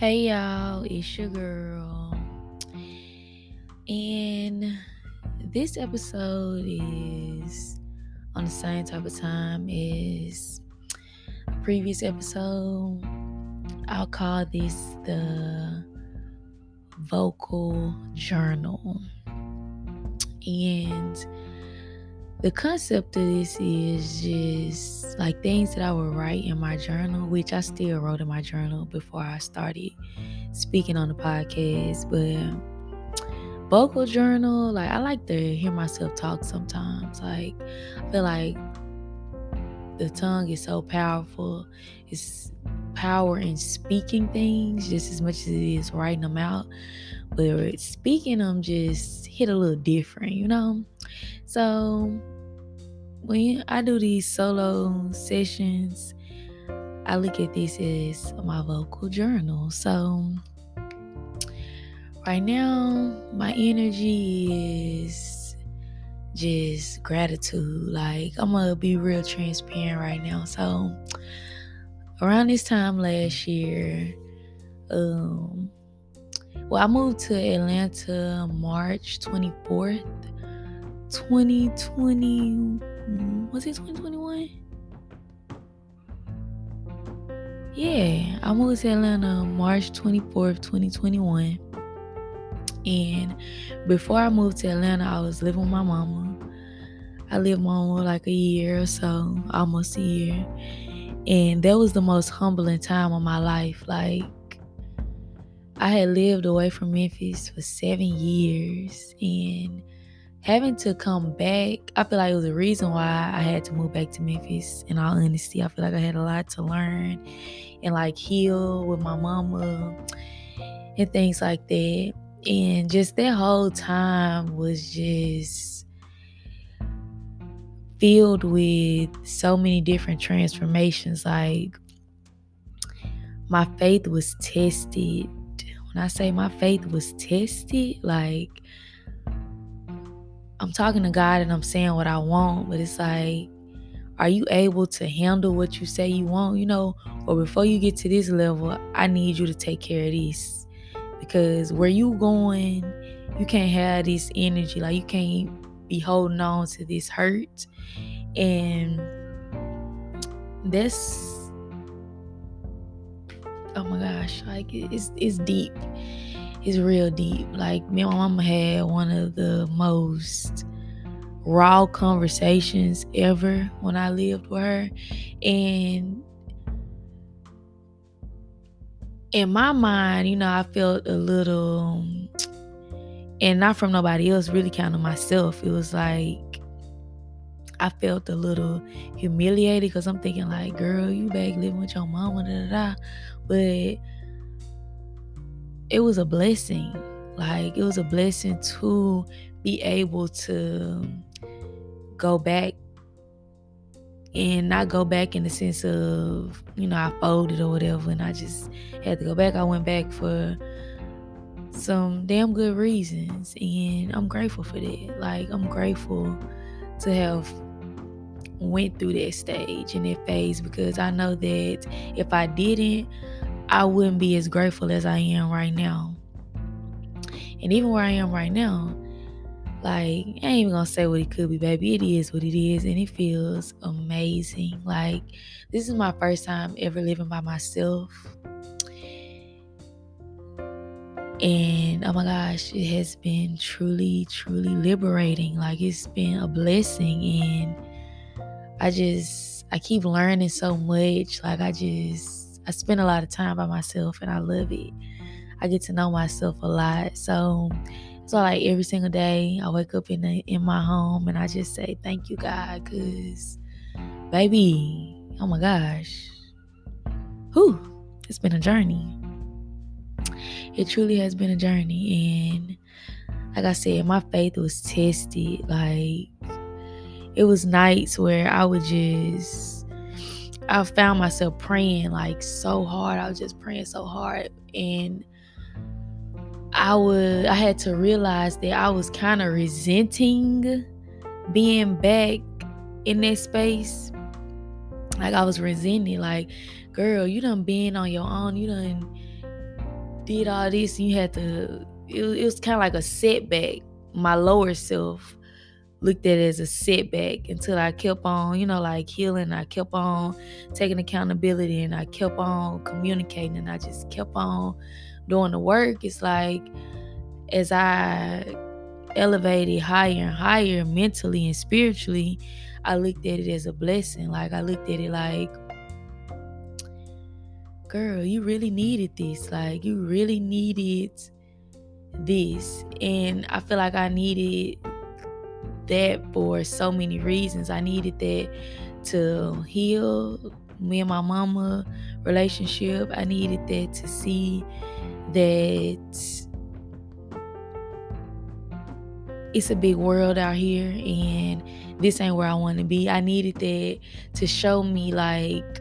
Hey y'all, it's your girl. And this episode is on the same type of time as a previous episode. I'll call this the vocal journal. And the concept of this is just like things that I would write in my journal, which I still wrote in my journal before I started speaking on the podcast. But vocal journal, like I like to hear myself talk sometimes. Like I feel like the tongue is so powerful. It's power in speaking things just as much as it is writing them out. But speaking them just hit a little different, you know? So when I do these solo sessions, I look at this as my vocal journal. So right now, my energy is just gratitude. Like I'm gonna be real transparent right now. So around this time last year, um, well, I moved to Atlanta March 24th, 2020 was it 2021? Yeah, I moved to Atlanta March 24th, 2021. And before I moved to Atlanta, I was living with my mama. I lived my mama like a year or so, almost a year. And that was the most humbling time of my life. Like, I had lived away from Memphis for seven years. And having to come back, I feel like it was a reason why I had to move back to Memphis. In all honesty, I feel like I had a lot to learn and like heal with my mama and things like that. And just that whole time was just filled with so many different transformations. Like, my faith was tested. When I say my faith was tested, like, I'm talking to God and I'm saying what I want, but it's like, are you able to handle what you say you want? You know, or before you get to this level, I need you to take care of this. Because where you going, you can't have this energy. Like you can't be holding on to this hurt. And that's oh my gosh, like it's it's deep it's real deep. Like me and my mama had one of the most raw conversations ever when I lived with her. And in my mind, you know, I felt a little and not from nobody else, really kind of myself. It was like I felt a little humiliated because I'm thinking like, girl, you back living with your mama, da da da. But it was a blessing. Like it was a blessing to be able to go back and not go back in the sense of, you know, I folded or whatever and I just had to go back. I went back for some damn good reasons and I'm grateful for that. Like I'm grateful to have went through that stage and that phase because I know that if I didn't, I wouldn't be as grateful as I am right now. And even where I am right now, like, I ain't even gonna say what it could be, baby. It is what it is, and it feels amazing. Like, this is my first time ever living by myself. And oh my gosh, it has been truly, truly liberating. Like, it's been a blessing, and I just, I keep learning so much. Like, I just, I spend a lot of time by myself and I love it. I get to know myself a lot. So so like every single day I wake up in the, in my home and I just say thank you God cuz baby, oh my gosh. Whew, it's been a journey. It truly has been a journey and like I said, my faith was tested. Like it was nights where I would just I found myself praying like so hard. I was just praying so hard and I would I had to realize that I was kind of resenting being back in that space. Like I was resenting like, girl, you done been on your own. You done did all this and you had to it, it was kind of like a setback my lower self looked at it as a setback until I kept on, you know, like healing. I kept on taking accountability and I kept on communicating and I just kept on doing the work. It's like as I elevated higher and higher mentally and spiritually, I looked at it as a blessing. Like I looked at it like, girl, you really needed this. Like you really needed this. And I feel like I needed that for so many reasons. I needed that to heal me and my mama relationship. I needed that to see that it's a big world out here and this ain't where I want to be. I needed that to show me like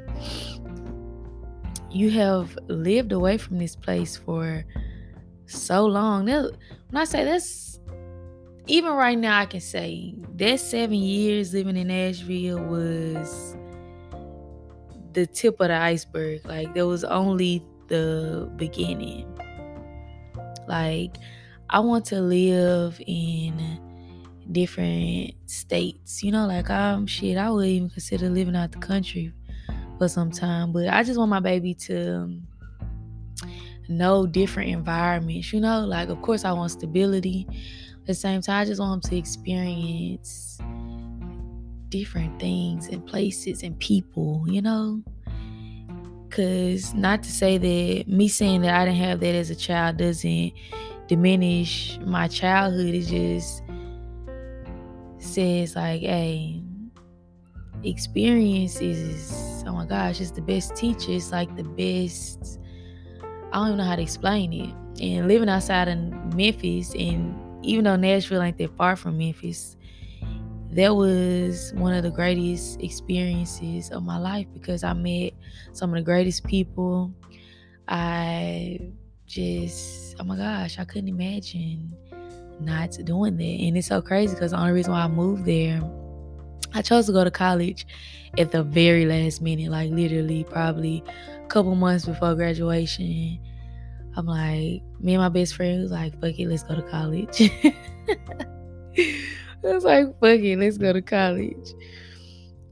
you have lived away from this place for so long. Now, when I say that's even right now, I can say that seven years living in Nashville was the tip of the iceberg. Like, there was only the beginning. Like, I want to live in different states. You know, like I'm shit, I would even consider living out the country for some time. But I just want my baby to know different environments, you know? Like of course I want stability the same time, I just want to experience different things and places and people, you know? Because not to say that me saying that I didn't have that as a child doesn't diminish my childhood. It just says, like, hey, experience is, oh my gosh, it's the best teacher. It's like the best, I don't even know how to explain it. And living outside of Memphis and even though Nashville ain't that far from Memphis, that was one of the greatest experiences of my life because I met some of the greatest people. I just, oh my gosh, I couldn't imagine not doing that. And it's so crazy because the only reason why I moved there, I chose to go to college at the very last minute, like literally probably a couple months before graduation. I'm like, me and my best friend was like, fuck it, let's go to college. I was like, fuck it, let's go to college.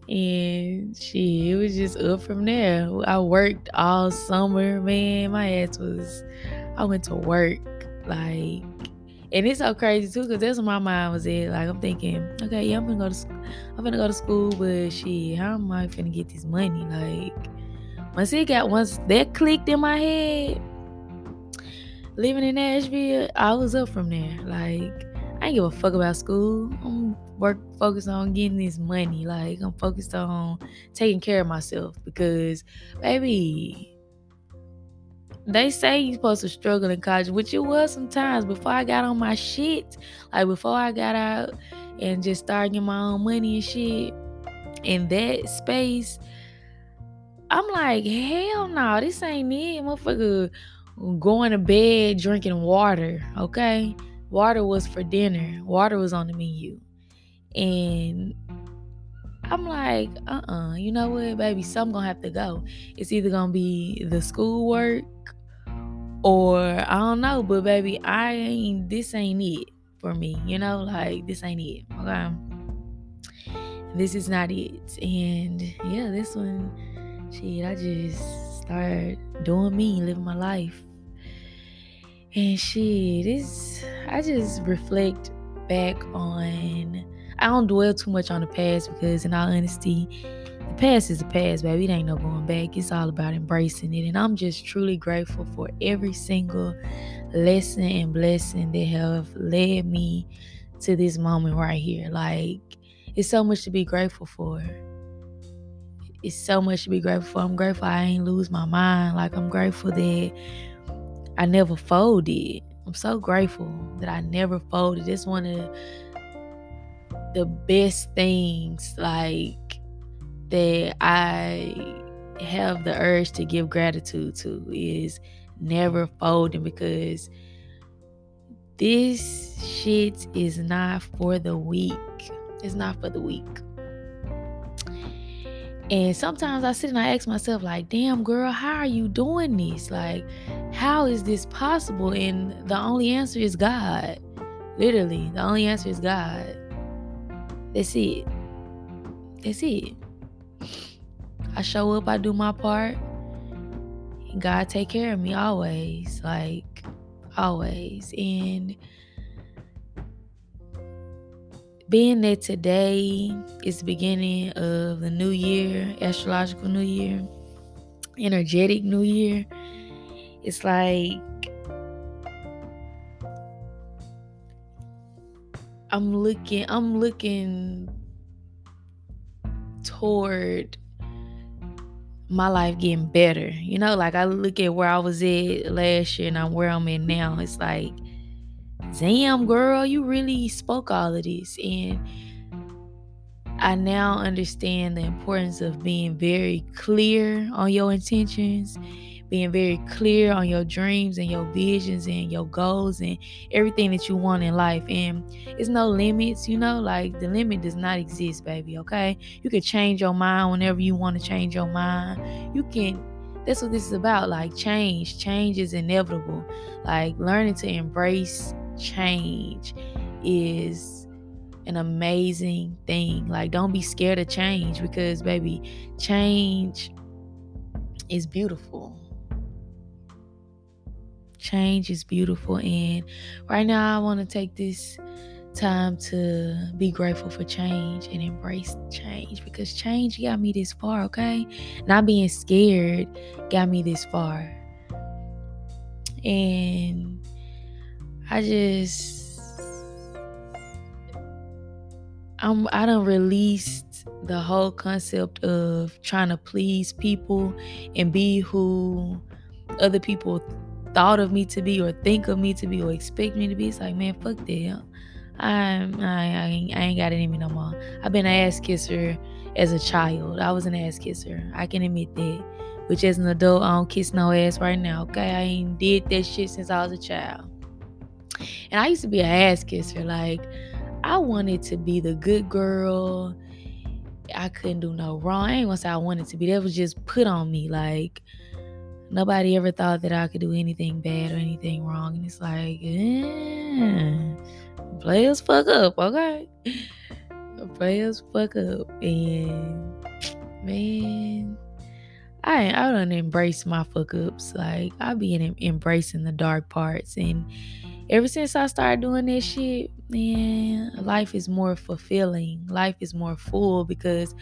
And she, it was just up from there. I worked all summer, man. My ass was, I went to work. Like, and it's so crazy too, because that's where my mind was at. Like, I'm thinking, okay, yeah, I'm gonna go to. I'm gonna go to school, but shit, how am I gonna get this money? Like, once it got, once that clicked in my head, living in Nashville, I was up from there. Like, I ain't give a fuck about school. I'm work focused on getting this money. Like, I'm focused on taking care of myself because, baby, they say you're supposed to struggle in college, which it was sometimes before I got on my shit. Like before I got out and just started getting my own money and shit in that space. I'm like, hell no, this ain't it, motherfucker going to bed drinking water, okay? Water was for dinner. Water was on the menu. And I'm like, uh-uh, you know what, baby, something gonna have to go. It's either gonna be the schoolwork or I don't know, but baby, I ain't this ain't it for me, you know, like this ain't it. Okay. This is not it. And yeah, this one, shit, I just started doing me, living my life. And shit, this I just reflect back on I don't dwell too much on the past because in all honesty, the past is the past, baby. It ain't no going back. It's all about embracing it. And I'm just truly grateful for every single lesson and blessing that have led me to this moment right here. Like it's so much to be grateful for. It's so much to be grateful for. I'm grateful I ain't lose my mind. Like I'm grateful that I never folded. I'm so grateful that I never folded. It's one of the best things like that I have the urge to give gratitude to is never folding because this shit is not for the weak. It's not for the weak. And sometimes I sit and I ask myself, like, damn, girl, how are you doing this? Like, how is this possible? And the only answer is God. Literally, the only answer is God. That's it. That's it. I show up, I do my part, God take care of me always. Like, always. And being that today is the beginning of the new year, astrological new year, energetic new year, it's like I'm looking I'm looking toward my life getting better. You know, like I look at where I was at last year and I'm where I'm at now. It's like damn girl you really spoke all of this. And i now understand the importance of being very clear on your intentions being very clear on your dreams and your visions and your goals and everything that you want in life. And it's no limits you know like the limit does not exist baby okay? You can change your mind whenever you want to change your mind. You can that's what this is about like change. Change is inevitable. Like learning to embrace change is an amazing thing. Like, don't be scared of change because, baby, change is beautiful. Change is beautiful. And right now, I want to take this time to be grateful for change and embrace change because change got me this far, okay? Not being scared got me this far. And I just I'm I don't released the whole concept of trying to please people and be who other people thought of me to be or think of me to be or expect me to be. It's like, man, fuck that. I, I, ain't, I ain't got it in me no more. I've been an ass kisser as a child. I was an ass kisser. I can admit that. Which as an adult, I don't kiss no ass right now. Okay, I ain't did that shit since I was a child. And I used to be an ass kisser. Like, I wanted to be the good girl. I couldn't do no wrong. I ain't gonna say I wanted to be. That was just put on me. Like, nobody ever thought that I could do anything bad or anything wrong. And it's like, eh, players fuck up, okay? Players fuck up. And man, I I don't embrace my fuck ups. Like I be in, embracing the dark parts and ever since I started doing this shit, man, life is more fulfilling. Life is more full because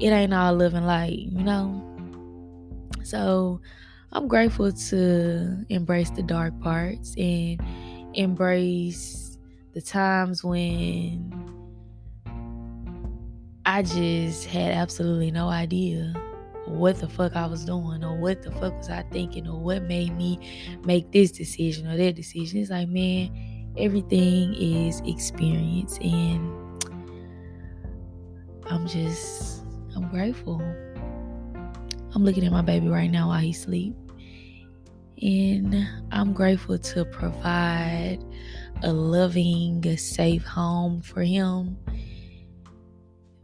it ain't all living light, you know? So I'm grateful to embrace the dark parts and embrace the times when I just had absolutely no idea what the fuck I was doing or what the fuck was I thinking or what made me make this decision or that decision. It's like, man, everything is experience and I'm just I'm grateful. I'm looking at my baby right now while he sleep. And I'm grateful to provide a loving, safe home for him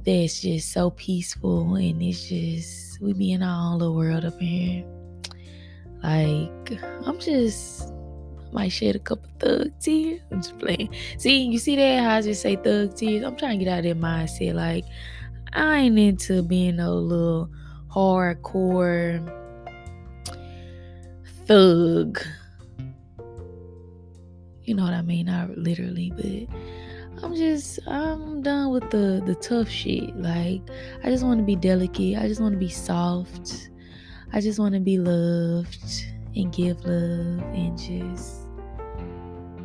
that's just so peaceful and it's just we be in our own little world up in here. Like I'm just might shed a couple thug tears. I'm just playing. See, you see that how I just say thug tears? I'm trying to get out of that mindset. Like I ain't into being no little hardcore thug. You know what I mean? Not literally, but I'm just I'm done with the the tough shit. Like I just want to be delicate. I just want to be soft. I just want to be loved and give love and just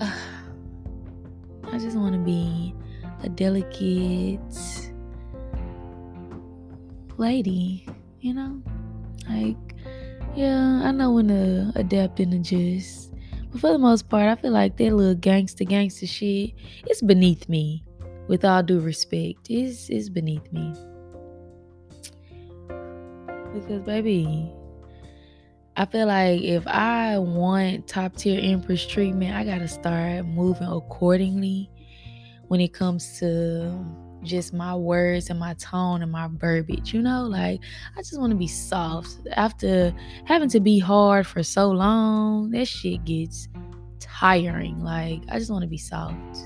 uh, I just want to be a delicate lady, you know? Like yeah, I know when to adapt and adjust. But for the most part, I feel like that little gangster gangster shit, it's beneath me. With all due respect, it's, it's beneath me. Because, baby, I feel like if I want top tier Empress treatment, I gotta start moving accordingly when it comes to just my words and my tone and my verbiage, you know? Like, I just want to be soft. After having to be hard for so long, that shit gets tiring. Like, I just want to be soft.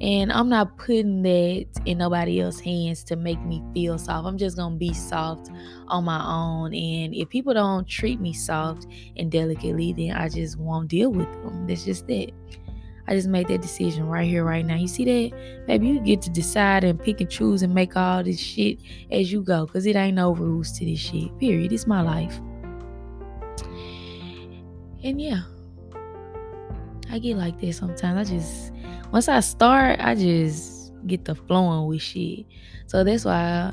And I'm not putting that in nobody else's hands to make me feel soft. I'm just gonna be soft on my own. And if people don't treat me soft and delicately, then I just won't deal with them. That's just it. I just made that decision right here, right now. You see that? Maybe you get to decide and pick and choose and make all this shit as you go. Cause it ain't no rules to this shit. Period. It's my life. And yeah. I get like that sometimes. I just once I start, I just get the flowing with shit. So that's why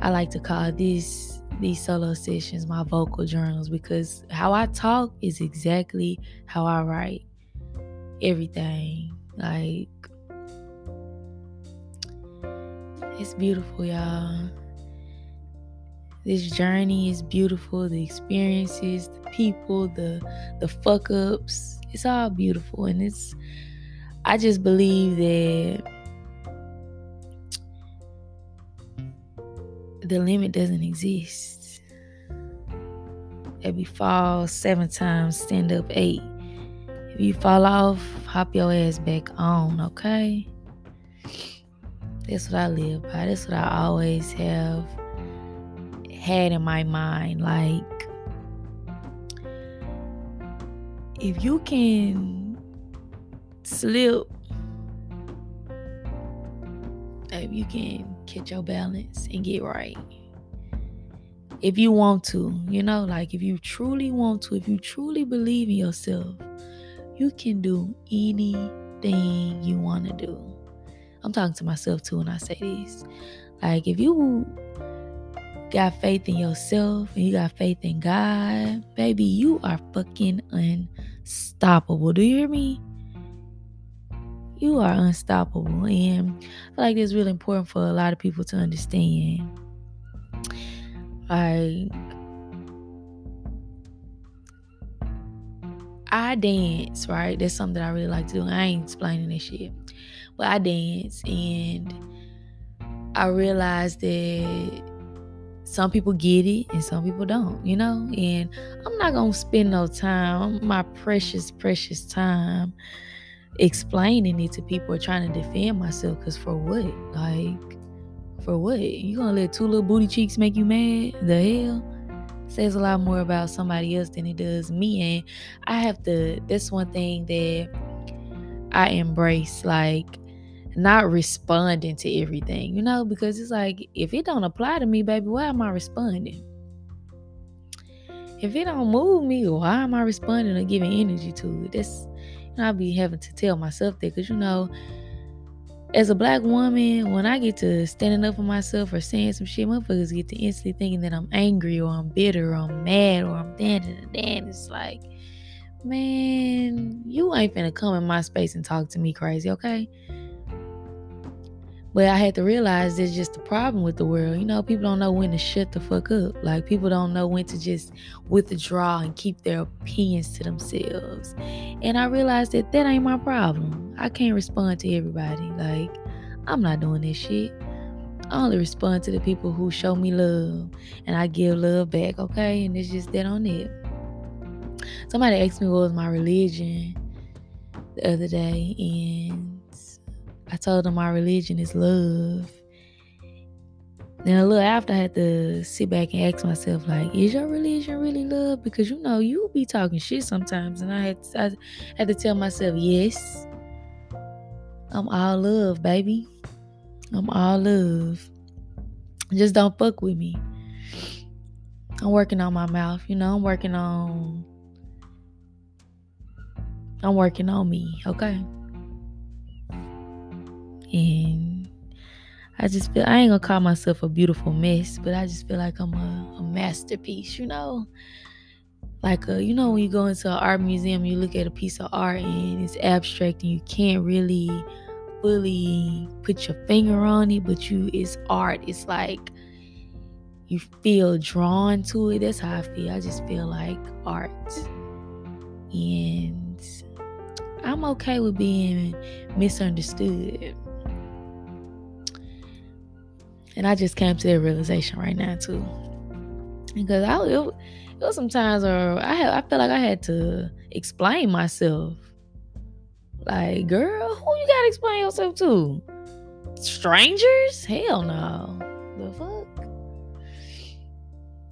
I, I like to call this these solo sessions my vocal journals because how I talk is exactly how I write everything. Like, it's beautiful, y'all. This journey is beautiful. The experiences, the people, the the fuck ups. It's all beautiful, and it's. I just believe that the limit doesn't exist. If you fall seven times, stand up eight. You fall off, hop your ass back on, okay? That's what I live by. That's what I always have had in my mind. Like, if you can slip, if you can catch your balance and get right, if you want to, you know, like if you truly want to, if you truly believe in yourself, you can do anything you want to do. I'm talking to myself too when I say this. Like, if you got faith in yourself and you got faith in God, baby, you are fucking unstoppable. Do you hear me? You are unstoppable. And I feel like it's really important for a lot of people to understand. Like, I dance, right? That's something that I really like to do. I ain't explaining this shit. But I dance and I realized that some people get it and some people don't, you know? And I'm not gonna spend no time, my precious, precious time explaining it to people or trying to defend myself. Cause for what? Like, for what? You gonna let two little booty cheeks make you mad? The hell? Says a lot more about somebody else than it does me. And I have to, that's one thing that I embrace, like not responding to everything, you know, because it's like if it don't apply to me, baby, why am I responding? If it don't move me, why am I responding or giving energy to it? That's you know, I'll be having to tell myself that because you know as a black woman, when I get to standing up for myself or saying some shit, motherfuckers get to instantly thinking that I'm angry or I'm bitter or I'm mad or I'm dan and damn. It's like, man, you ain't finna come in my space and talk to me crazy, okay? But I had to realize it's just a problem with the world. You know, people don't know when to shut the fuck up. Like, people don't know when to just withdraw and keep their opinions to themselves. And I realized that that ain't my problem. I can't respond to everybody. Like, I'm not doing this shit. I only respond to the people who show me love. And I give love back, okay? And it's just that on it. Somebody asked me what was my religion the other day. And I told them my religion is love. Then a little after, I had to sit back and ask myself, like, is your religion really love? Because you know you be talking shit sometimes, and I had to, I had to tell myself, yes, I'm all love, baby. I'm all love. Just don't fuck with me. I'm working on my mouth, you know. I'm working on. I'm working on me, okay. And I just feel I ain't gonna call myself a beautiful mess, but I just feel like I'm a, a masterpiece, you know? Like a, uh, you know when you go into an art museum, you look at a piece of art and it's abstract and you can't really fully put your finger on it, but you it's art. It's like you feel drawn to it. That's how I feel. I just feel like art. And I'm okay with being misunderstood And I just came to that realization right now too. Because I it, it was sometimes or I I felt like I had to explain myself. Like, girl, who you gotta explain yourself to? Strangers? Hell no. The fuck?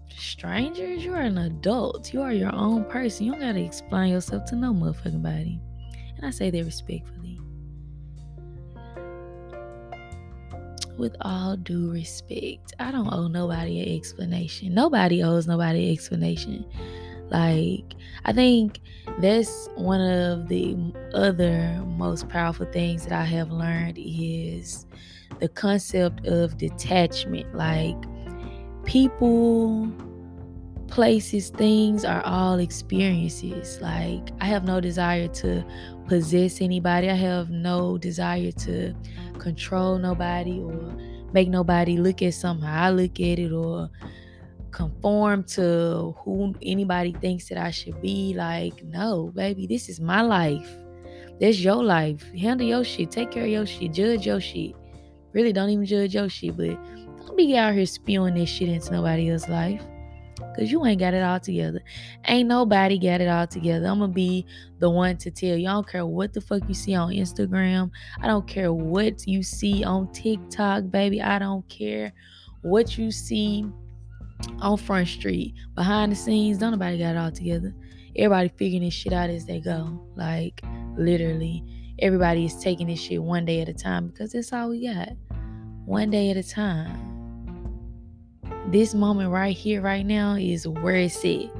Strangers? You are an adult. You are your own person. You don't gotta explain yourself to no motherfucking body. And I say that respectfully. With all due respect, I don't owe nobody an explanation. Nobody owes nobody an explanation. Like, I think that's one of the other most powerful things that I have learned is the concept of detachment. Like, people, places, things are all experiences. Like, I have no desire to possess anybody, I have no desire to control nobody or make nobody look at something how I look at it or conform to who anybody thinks that I should be. Like, no, baby, this is my life. That's your life. Handle your shit. Take care of your shit. Judge your shit. Really don't even judge your shit, but don't be out here spewing this shit into nobody else's life. Cause you ain't got it all together. Ain't nobody got it all together. I'm gonna be the one to tell you. I don't care what the fuck you see on Instagram. I don't care what you see on TikTok, baby. I don't care what you see on Front Street. Behind the scenes, don't nobody got it all together. Everybody figuring this shit out as they go. Like literally. Everybody is taking this shit one day at a time because that's all we got. One day at a time. This moment right here, right now, is where it's at.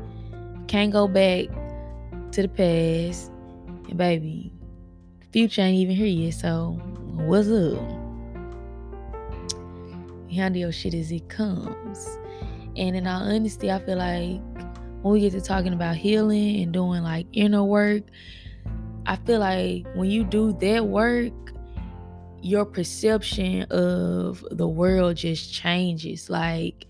Can't go back to the past. And baby, future ain't even here yet, so what's up? handle your shit as it comes. And in all honesty, I feel like when we get to talking about healing and doing like inner work, I feel like when you do that work, your perception of the world just changes. Like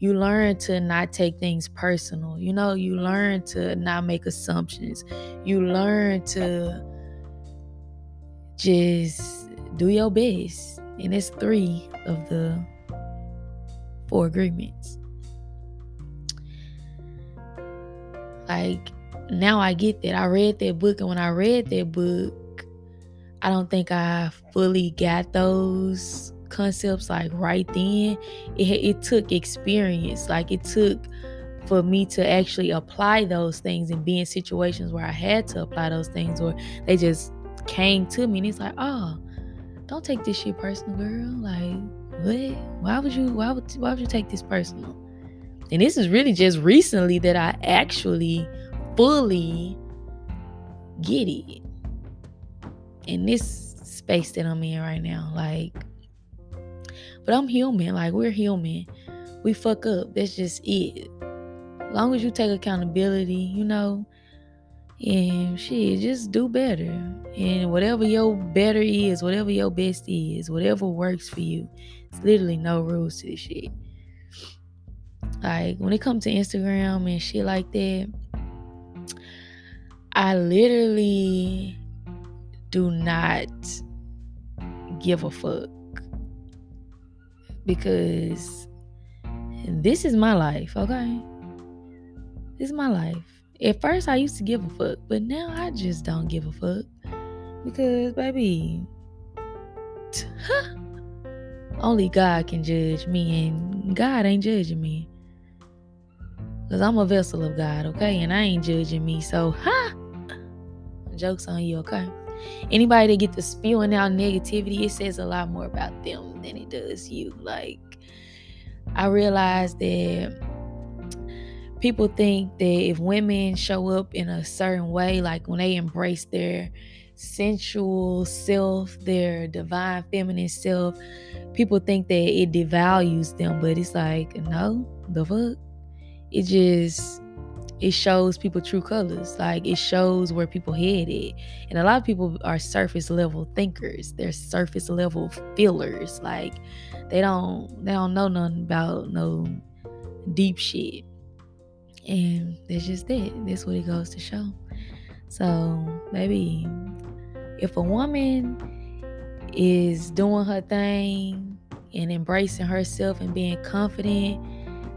you learn to not take things personal. You know, you learn to not make assumptions. You learn to just do your best. And it's three of the four agreements. Like now I get that. I read that book, and when I read that book, I don't think I fully got those concepts like right then. It it took experience. Like it took for me to actually apply those things and be in situations where I had to apply those things, or they just came to me, and it's like, oh, don't take this shit personal, girl. Like what? Why would you? Why would? Why would you take this personal? And this is really just recently that I actually fully get it in this space that I'm in right now. Like, but I'm human. Like, we're human. We fuck up. That's just it. Long as you take accountability, you know, and shit, just do better. And whatever your better is, whatever your best is, whatever works for you, it's literally no rules to this shit. Like when it comes to Instagram and shit like that, I literally do not give a fuck because this is my life, okay? This is my life. At first, I used to give a fuck, but now I just don't give a fuck because, baby, huh, only God can judge me, and God ain't judging me. Because I'm a vessel of God, okay? And I ain't judging me. So, ha! Joke's on you, okay? Anybody that get to spewing out negativity, it says a lot more about them than it does you. Like, I realize that people think that if women show up in a certain way, like when they embrace their sensual self, their divine feminine self, people think that it devalues them, but it's like, no, the fuck? it just it shows people true colors. Like it shows where people headed and a lot of people are surface level thinkers. They're surface level feelers. Like they don't they don't know nothing about no deep shit. And that's just it. That's what it goes to show. So maybe if a woman is doing her thing and embracing herself and being confident,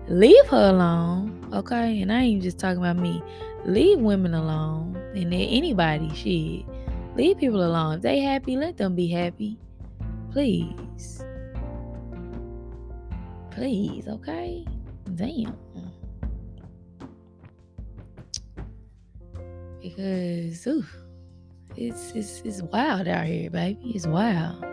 leave her alone. Okay. And I ain't just talking about me. Leave women alone. And anybody, shit. Leave people alone. If they happy, let them be happy. Please. Please, okay? Damn. Because ooh, it's it's it's wild out here, baby. It's wild.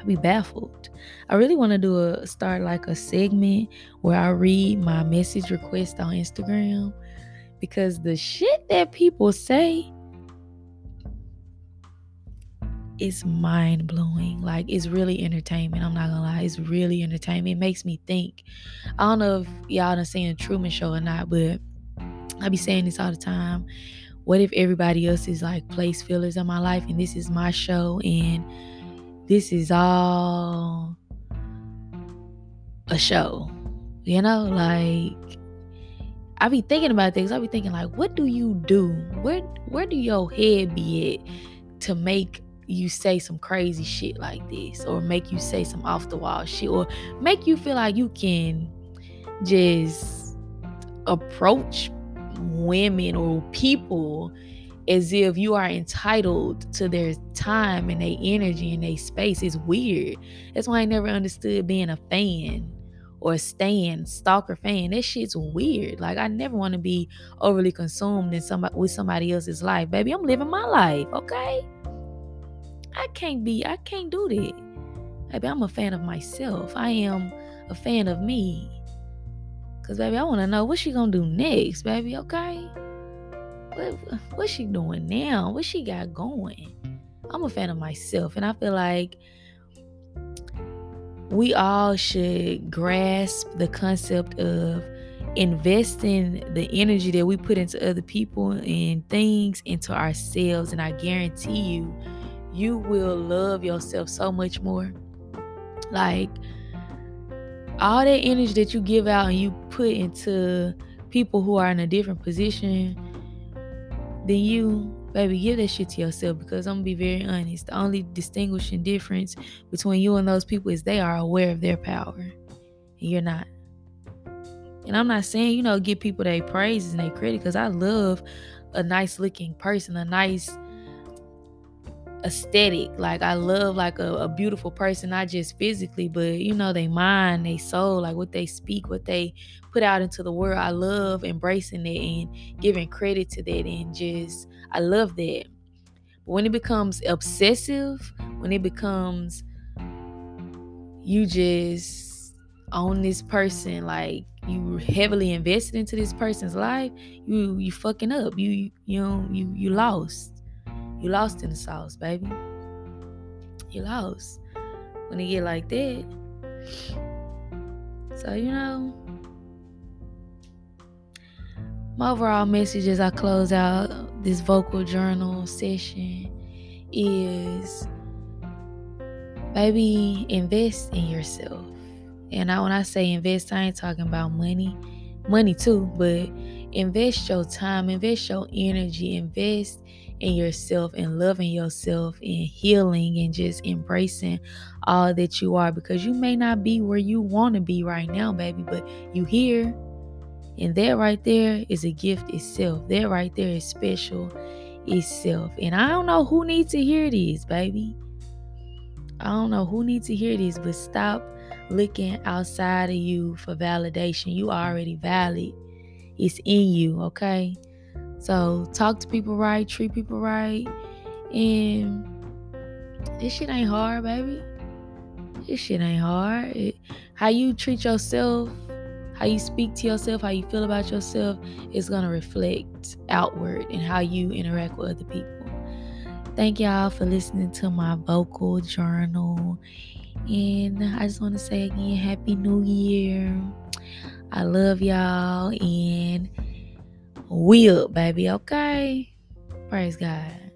I be baffled. I really want to do a start like a segment where I read my message request on Instagram because the shit that people say is mind blowing. Like it's really entertainment. I'm not gonna lie, it's really entertainment. It makes me think. I don't know if y'all done seen a Truman Show or not, but I be saying this all the time. What if everybody else is like place fillers in my life and this is my show and this is all a show? You know, like I be thinking about things. I be thinking like, what do you do? Where where do your head be at to make you say some crazy shit like this, or make you say some off the wall shit, or make you feel like you can just approach women or people as if you are entitled to their time and their energy and their space. It's weird. That's why I never understood being a fan or a stan, stalker fan. That shit's weird. Like I never want to be overly consumed in somebody with somebody else's life. Baby, I'm living my life, okay? I can't be, I can't do that. Baby, I'm a fan of myself. I am a fan of me. Cause baby, I wanna know what she gonna do next, baby, okay? What what's she doing now? What she got going? I'm a fan of myself and I feel like we all should grasp the concept of investing the energy that we put into other people and things into ourselves and I guarantee you you will love yourself so much more. Like all that energy that you give out and you put into people who are in a different position than you, baby, give that shit to yourself because I'm gonna be very honest. The only distinguishing difference between you and those people is they are aware of their power and you're not. And I'm not saying, you know, give people their praises and their credit because I love a nice looking person, a nice aesthetic. Like I love like a, a, beautiful person, not just physically, but you know, they mind, they soul, like what they speak, what they put out into the world. I love embracing it and giving credit to that and just I love that. But when it becomes obsessive, when it becomes you just own this person, like you heavily invested into this person's life, you you fucking up. You you know, you you lost. You lost in the sauce, baby. You lost. When you get like that. So, you know, my overall message as I close out this vocal journal session is baby, invest in yourself. And I, when I say invest, I ain't talking about money, money too, but invest your time, invest your energy, invest in yourself and loving yourself and healing and just embracing all that you are because you may not be where you want to be right now, baby, but you here. And that right there is a gift itself. That right there is special itself. And I don't know who needs to hear this, baby. I don't know who needs to hear this, but stop looking outside of you for validation. You already valid. It's in you, okay? So talk to people right, treat people right, and this shit ain't hard, baby. This shit ain't hard. It, how you treat yourself, how you speak to yourself, how you feel about yourself is gonna reflect outward and how you interact with other people. Thank y'all for listening to my vocal journal. And I just want to say again, Happy New Year. I love y'all and up, baby, okay? Praise God.